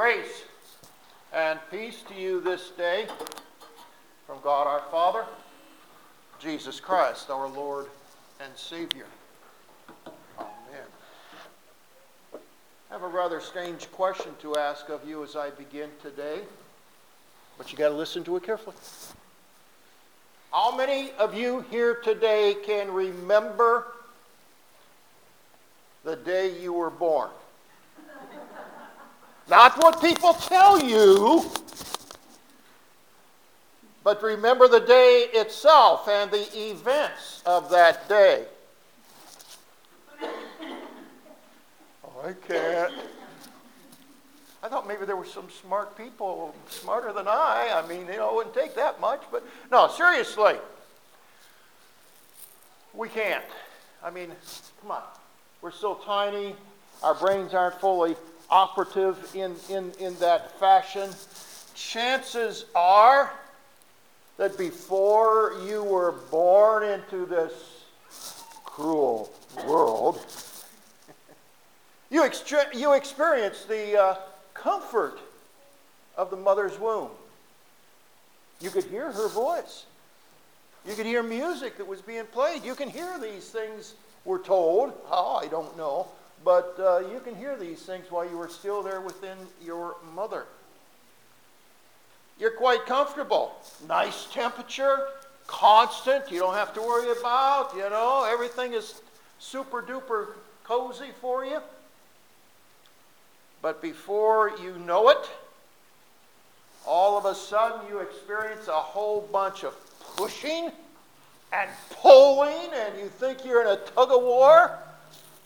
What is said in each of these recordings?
Grace and peace to you this day from God our Father, Jesus Christ, our Lord and Savior. Amen. I have a rather strange question to ask of you as I begin today, but you got to listen to it carefully. How many of you here today can remember the day you were born? Not what people tell you, but remember the day itself and the events of that day. Oh, I can't. I thought maybe there were some smart people, smarter than I. I mean, you know, it wouldn't take that much, but no, seriously. We can't. I mean, come on. We're so tiny. Our brains aren't fully operative in, in, in that fashion. Chances are that before you were born into this cruel world, you, extre- you experienced the uh, comfort of the mother's womb. You could hear her voice. You could hear music that was being played. You can hear these things, we're told. How? I don't know. But uh, you can hear these things while you are still there within your mother. You're quite comfortable. Nice temperature, constant. You don't have to worry about, you know, everything is super duper cozy for you. But before you know it, all of a sudden you experience a whole bunch of pushing and pulling, and you think you're in a tug of war.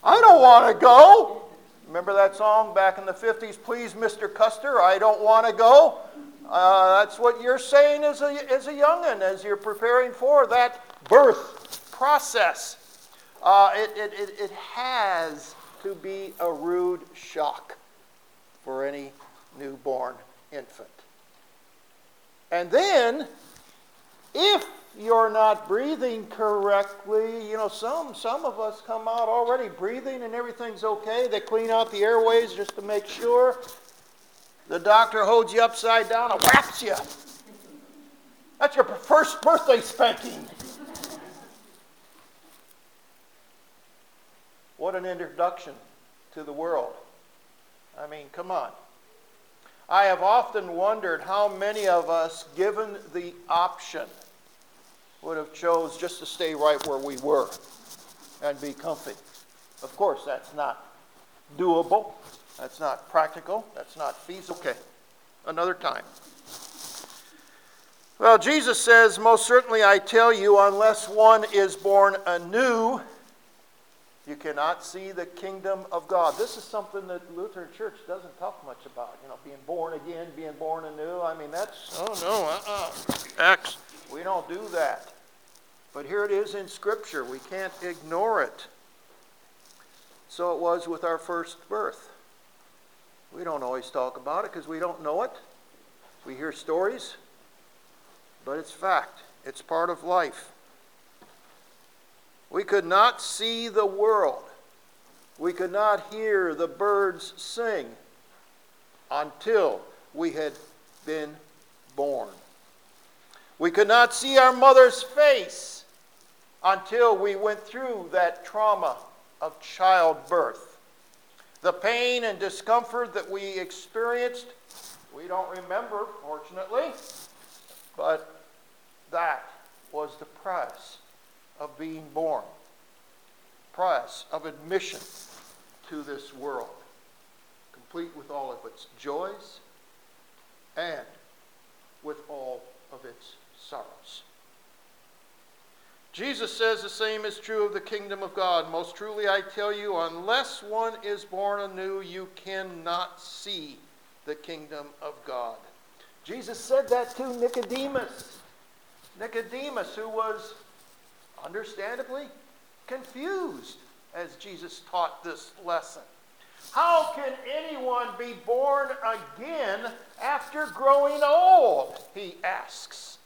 I don't want to go. Remember that song back in the 50s, Please, Mr. Custer, I don't want to go? Uh, that's what you're saying as a, as a youngin' as you're preparing for that birth process. Uh, it, it, it, it has to be a rude shock for any newborn infant. And then, if you're not breathing correctly, you know, some, some of us come out already breathing and everything's okay. They clean out the airways just to make sure. The doctor holds you upside down and whaps you. That's your first birthday spanking. What an introduction to the world. I mean, come on. I have often wondered how many of us, given the option, would have chose just to stay right where we were and be comfy. Of course, that's not doable. That's not practical. That's not feasible. Okay, another time. Well, Jesus says, Most certainly I tell you, unless one is born anew, you cannot see the kingdom of God. This is something that Lutheran Church doesn't talk much about. You know, being born again, being born anew. I mean, that's, oh no, uh uh Acts. We don't do that. But here it is in Scripture. We can't ignore it. So it was with our first birth. We don't always talk about it because we don't know it. We hear stories, but it's fact. It's part of life. We could not see the world. We could not hear the birds sing until we had been born. We could not see our mother's face until we went through that trauma of childbirth. The pain and discomfort that we experienced, we don't remember, fortunately, but that was the price of being born, price of admission to this world, complete with all of its joys and with all of its sorrows. Jesus says the same is true of the kingdom of God. Most truly I tell you, unless one is born anew, you cannot see the kingdom of God. Jesus said that to Nicodemus. Nicodemus, who was understandably confused as Jesus taught this lesson. How can anyone be born again after growing old? He asks.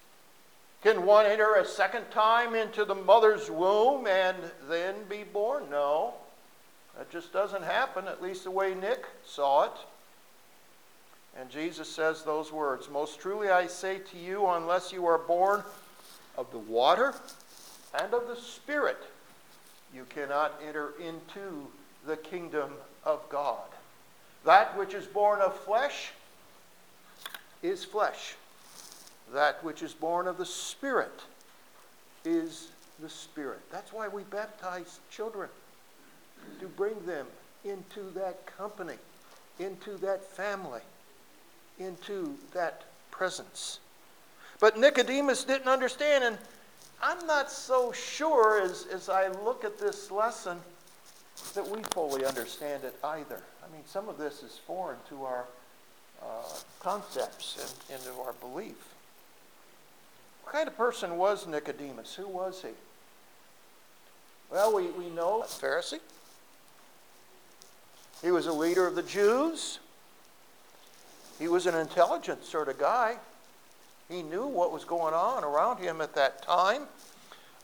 Can one enter a second time into the mother's womb and then be born? No. That just doesn't happen, at least the way Nick saw it. And Jesus says those words Most truly I say to you, unless you are born of the water and of the Spirit, you cannot enter into the kingdom of God. That which is born of flesh is flesh. That which is born of the Spirit is the Spirit. That's why we baptize children, to bring them into that company, into that family, into that presence. But Nicodemus didn't understand, and I'm not so sure as, as I look at this lesson that we fully understand it either. I mean, some of this is foreign to our uh, concepts and, and to our belief. What kind of person was Nicodemus? Who was he? Well, we, we know a Pharisee. He was a leader of the Jews. He was an intelligent sort of guy. He knew what was going on around him at that time.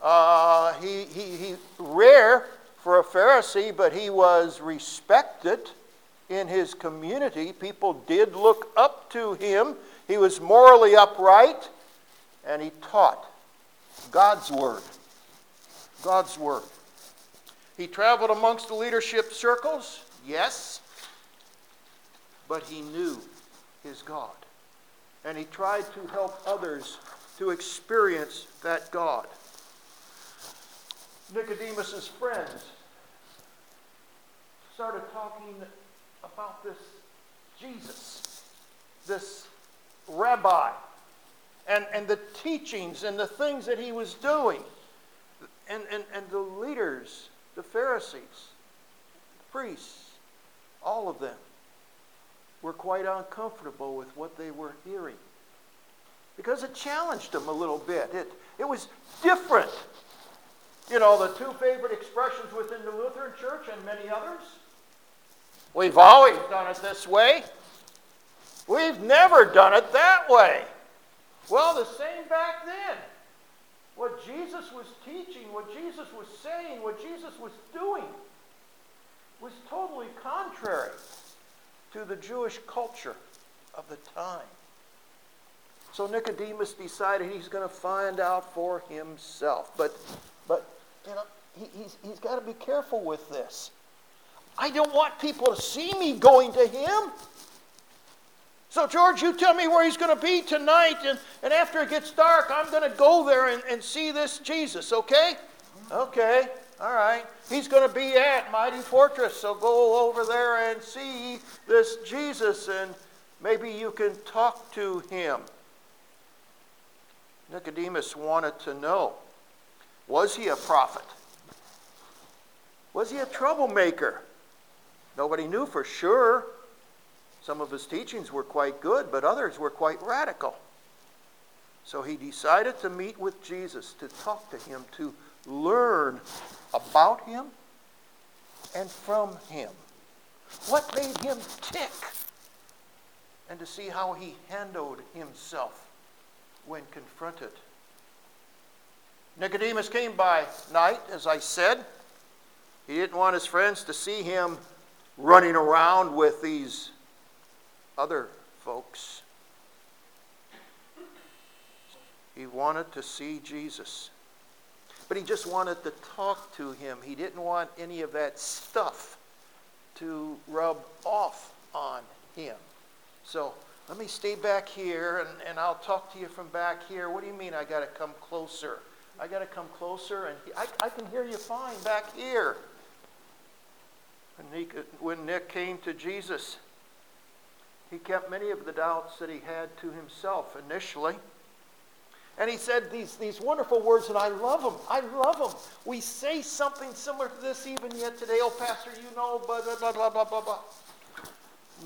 Uh, he, he, he, rare for a Pharisee, but he was respected in his community. People did look up to him. He was morally upright, and he taught God's Word. God's Word. He traveled amongst the leadership circles, yes, but he knew his God. And he tried to help others to experience that God. Nicodemus's friends started talking about this Jesus, this rabbi, and, and the teachings and the things that he was doing. And, and, and the leaders, the Pharisees, the priests, all of them were quite uncomfortable with what they were hearing because it challenged them a little bit. It, it was different. You know, the two favorite expressions within the Lutheran Church and many others We've always done it this way. We've never done it that way. Well, the same back then. What Jesus was teaching, what Jesus was saying, what Jesus was doing was totally contrary to the Jewish culture of the time. So Nicodemus decided he's going to find out for himself. But, but you know, he, he's, he's got to be careful with this. I don't want people to see me going to him. So, George, you tell me where he's going to be tonight, and, and after it gets dark, I'm going to go there and, and see this Jesus, okay? Okay, all right. He's going to be at Mighty Fortress, so go over there and see this Jesus, and maybe you can talk to him. Nicodemus wanted to know was he a prophet? Was he a troublemaker? Nobody knew for sure. Some of his teachings were quite good, but others were quite radical. So he decided to meet with Jesus, to talk to him, to learn about him and from him. What made him tick? And to see how he handled himself when confronted. Nicodemus came by night, as I said. He didn't want his friends to see him running around with these other folks. He wanted to see Jesus. But he just wanted to talk to him. He didn't want any of that stuff to rub off on him. So let me stay back here and, and I'll talk to you from back here. What do you mean I got to come closer? I got to come closer and I, I can hear you fine back here. When Nick came to Jesus, he kept many of the doubts that he had to himself initially. And he said these, these wonderful words, and I love them. I love them. We say something similar to this even yet today. Oh, Pastor, you know, blah, blah, blah, blah, blah, blah.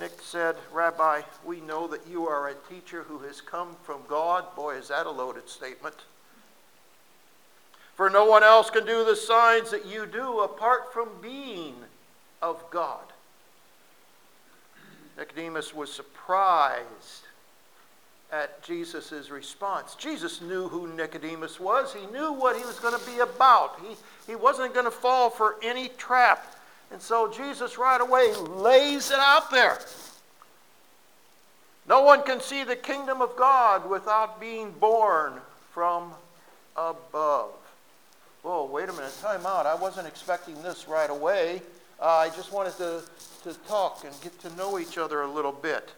Nick said, Rabbi, we know that you are a teacher who has come from God. Boy, is that a loaded statement. For no one else can do the signs that you do apart from being of God. Nicodemus was surprised at Jesus' response. Jesus knew who Nicodemus was, he knew what he was going to be about. He, he wasn't going to fall for any trap. And so Jesus right away lays it out there. No one can see the kingdom of God without being born from above. Whoa, wait a minute, time out. I wasn't expecting this right away. Uh, I just wanted to, to talk and get to know each other a little bit.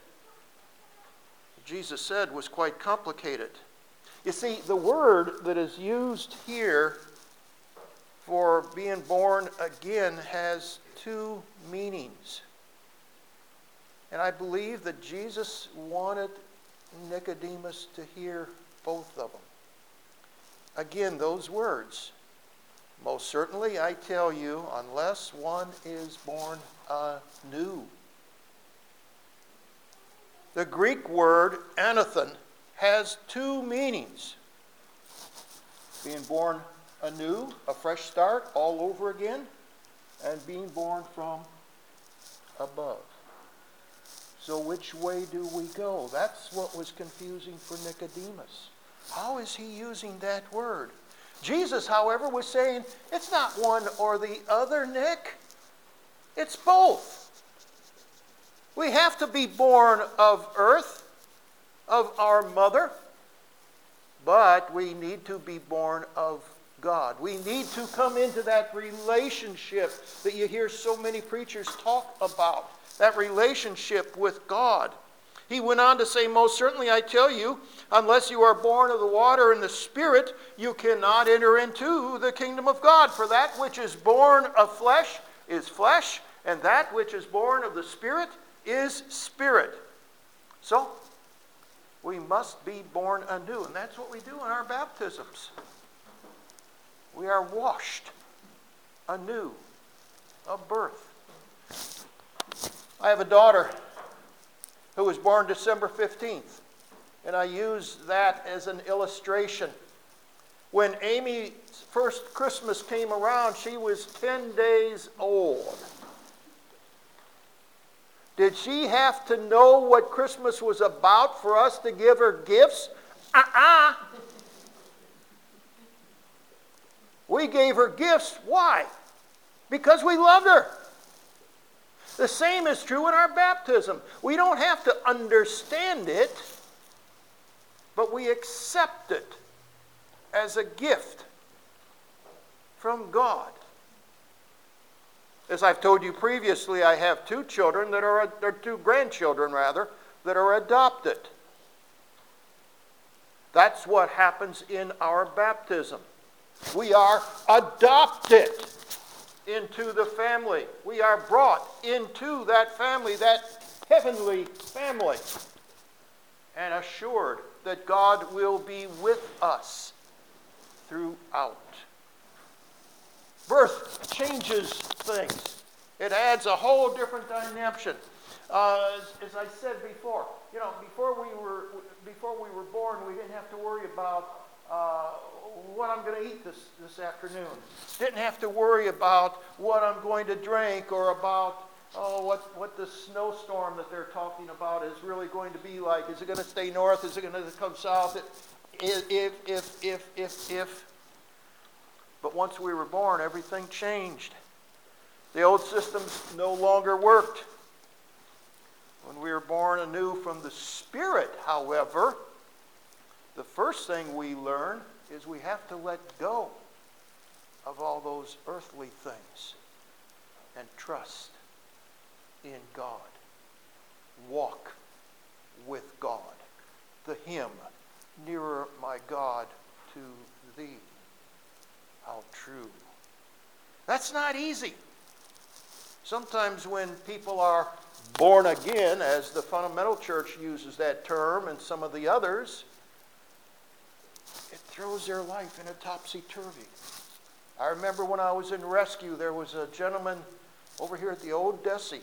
Jesus said was quite complicated. You see, the word that is used here for being born again has two meanings. And I believe that Jesus wanted Nicodemus to hear both of them. Again, those words. Most certainly, I tell you, unless one is born anew. The Greek word anothen has two meanings being born anew, a fresh start all over again, and being born from above. So, which way do we go? That's what was confusing for Nicodemus. How is he using that word? Jesus, however, was saying it's not one or the other, Nick. It's both. We have to be born of earth, of our mother, but we need to be born of God. We need to come into that relationship that you hear so many preachers talk about that relationship with God. He went on to say, Most certainly I tell you, unless you are born of the water and the Spirit, you cannot enter into the kingdom of God. For that which is born of flesh is flesh, and that which is born of the Spirit is spirit. So, we must be born anew, and that's what we do in our baptisms. We are washed anew of birth. I have a daughter who was born December 15th, and I use that as an illustration. When Amy's first Christmas came around, she was 10 days old. Did she have to know what Christmas was about for us to give her gifts? Uh uh-uh. uh We gave her gifts. Why? Because we loved her. The same is true in our baptism. We don't have to understand it, but we accept it as a gift from God. As I've told you previously, I have two children that are, or two grandchildren rather, that are adopted. That's what happens in our baptism. We are adopted into the family. We are brought into that family, that heavenly family, and assured that God will be with us throughout. Birth changes things. It adds a whole different dimension. Uh, as, as, I said before, you know, before we were before we were born, we didn't have to worry about uh, what I'm going to eat this, this afternoon. Didn't have to worry about what I'm going to drink or about oh, what, what the snowstorm that they're talking about is really going to be like. Is it going to stay north? Is it going to come south? If, if, if, if, if, if. But once we were born, everything changed. The old systems no longer worked. When we were born anew from the Spirit, however, the first thing we learn is we have to let go of all those earthly things and trust in God. Walk with God. The hymn, Nearer My God to Thee. How true. That's not easy. Sometimes when people are born again, as the fundamental church uses that term and some of the others, throws their life in a topsy turvy. I remember when I was in rescue, there was a gentleman over here at the old Desi.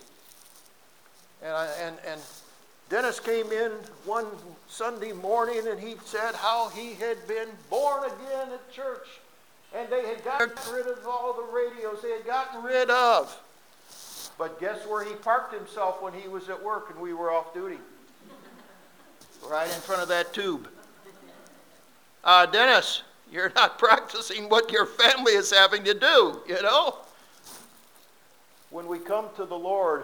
And, I, and, and Dennis came in one Sunday morning and he said how he had been born again at church. And they had gotten rid of all the radios they had gotten rid of. But guess where he parked himself when he was at work and we were off duty? Right in front of that tube uh, Dennis, you're not practicing what your family is having to do, you know? When we come to the Lord,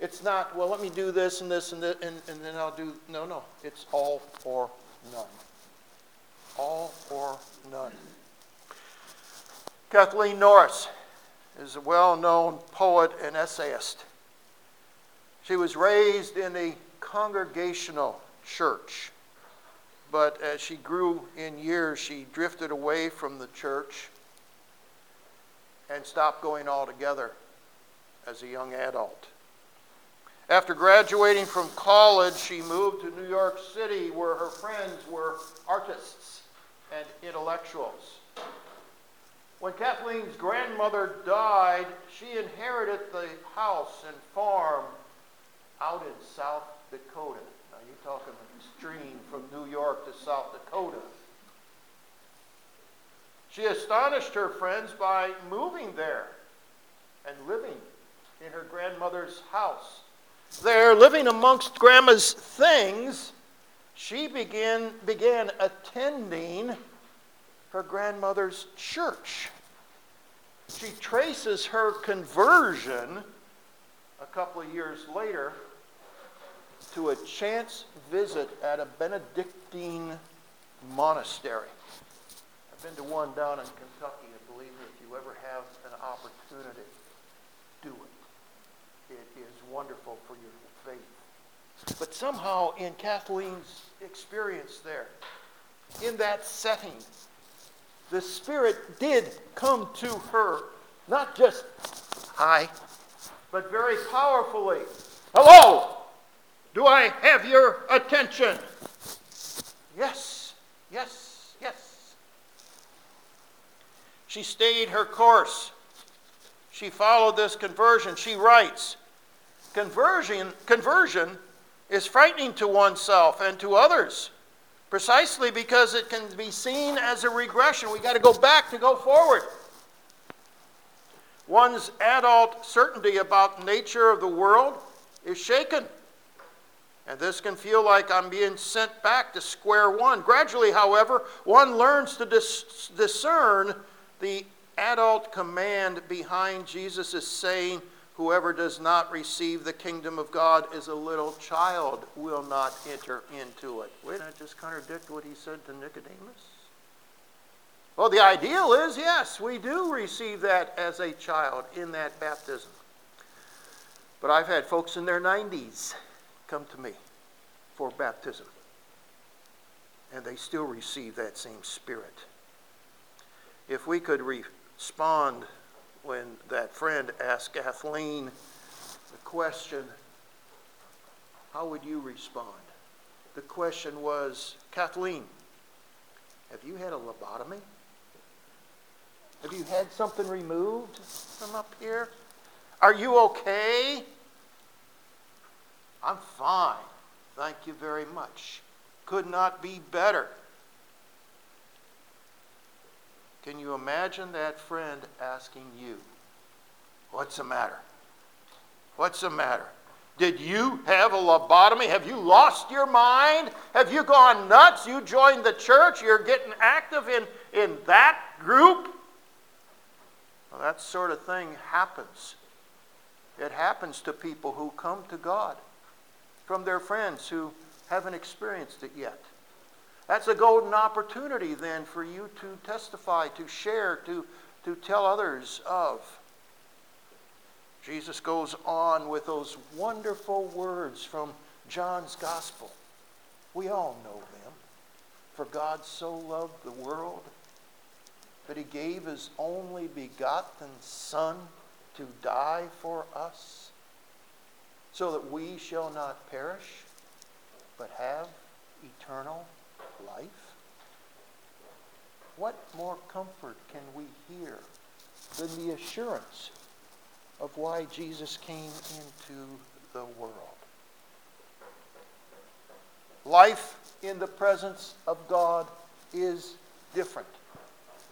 It's not, well, let me do this and this and this, and, and then I'll do. No, no. It's all or none. All or none. Kathleen Norris is a well known poet and essayist. She was raised in a congregational church, but as she grew in years, she drifted away from the church and stopped going altogether as a young adult. After graduating from college, she moved to New York City where her friends were artists and intellectuals. When Kathleen's grandmother died, she inherited the house and farm out in South Dakota. Talking extreme from New York to South Dakota. She astonished her friends by moving there and living in her grandmother's house. There, living amongst grandma's things, she began, began attending her grandmother's church. She traces her conversion a couple of years later to a chance visit at a Benedictine monastery. I've been to one down in Kentucky, and believe me, if you ever have an opportunity, do it. It is wonderful for your faith. But somehow, in Kathleen's experience there, in that setting, the Spirit did come to her, not just hi, but very powerfully. Hello! Do I have your attention? Yes, yes, yes. She stayed her course. She followed this conversion. She writes Conversion, conversion is frightening to oneself and to others precisely because it can be seen as a regression. We've got to go back to go forward. One's adult certainty about nature of the world is shaken. And this can feel like I'm being sent back to square one. Gradually, however, one learns to dis- discern the adult command behind Jesus' saying, Whoever does not receive the kingdom of God as a little child will not enter into it. Wait, I just contradict what he said to Nicodemus? Well, the ideal is yes, we do receive that as a child in that baptism. But I've had folks in their 90s come to me for baptism. And they still receive that same spirit. If we could respond when that friend asked Kathleen the question, how would you respond? The question was, Kathleen, have you had a lobotomy? Have you had something removed from up here? Are you okay? I'm fine. Thank you very much. Could not be better. Can you imagine that friend asking you, What's the matter? What's the matter? Did you have a lobotomy? Have you lost your mind? Have you gone nuts? You joined the church, you're getting active in, in that group? Well, that sort of thing happens. It happens to people who come to God from their friends who haven't experienced it yet. That's a golden opportunity then for you to testify, to share, to, to tell others of. Jesus goes on with those wonderful words from John's Gospel. We all know them. For God so loved the world that he gave his only begotten Son to die for us so that we shall not perish, but have eternal life? What more comfort can we hear than the assurance of why Jesus came into the world? Life in the presence of God is different.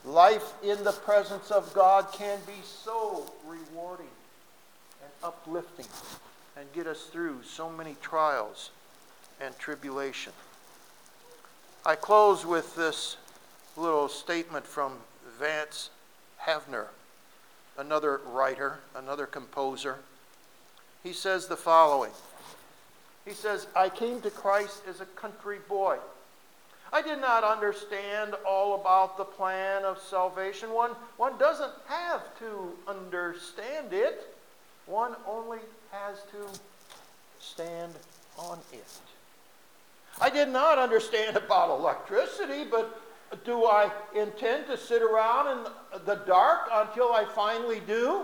Life in the presence of God can be so rewarding and uplifting and get us through so many trials and tribulation. I close with this little statement from Vance Havner, another writer, another composer. he says the following. He says, I came to Christ as a country boy. I did not understand all about the plan of salvation. One, one doesn't have to understand it, one only has to stand on it. I did not understand about electricity, but do I intend to sit around in the dark until I finally do?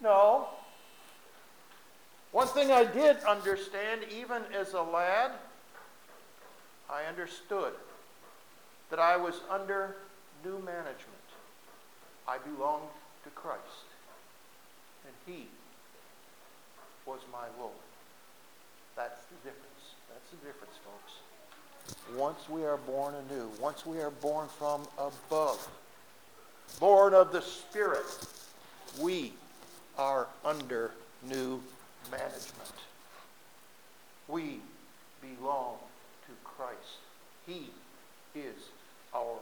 No. One thing I did understand, even as a lad, I understood that I was under new management. I belonged to Christ, and He was my Lord. That's the difference. That's the difference, folks. Once we are born anew, once we are born from above, born of the Spirit, we are under new management. We belong to Christ. He is our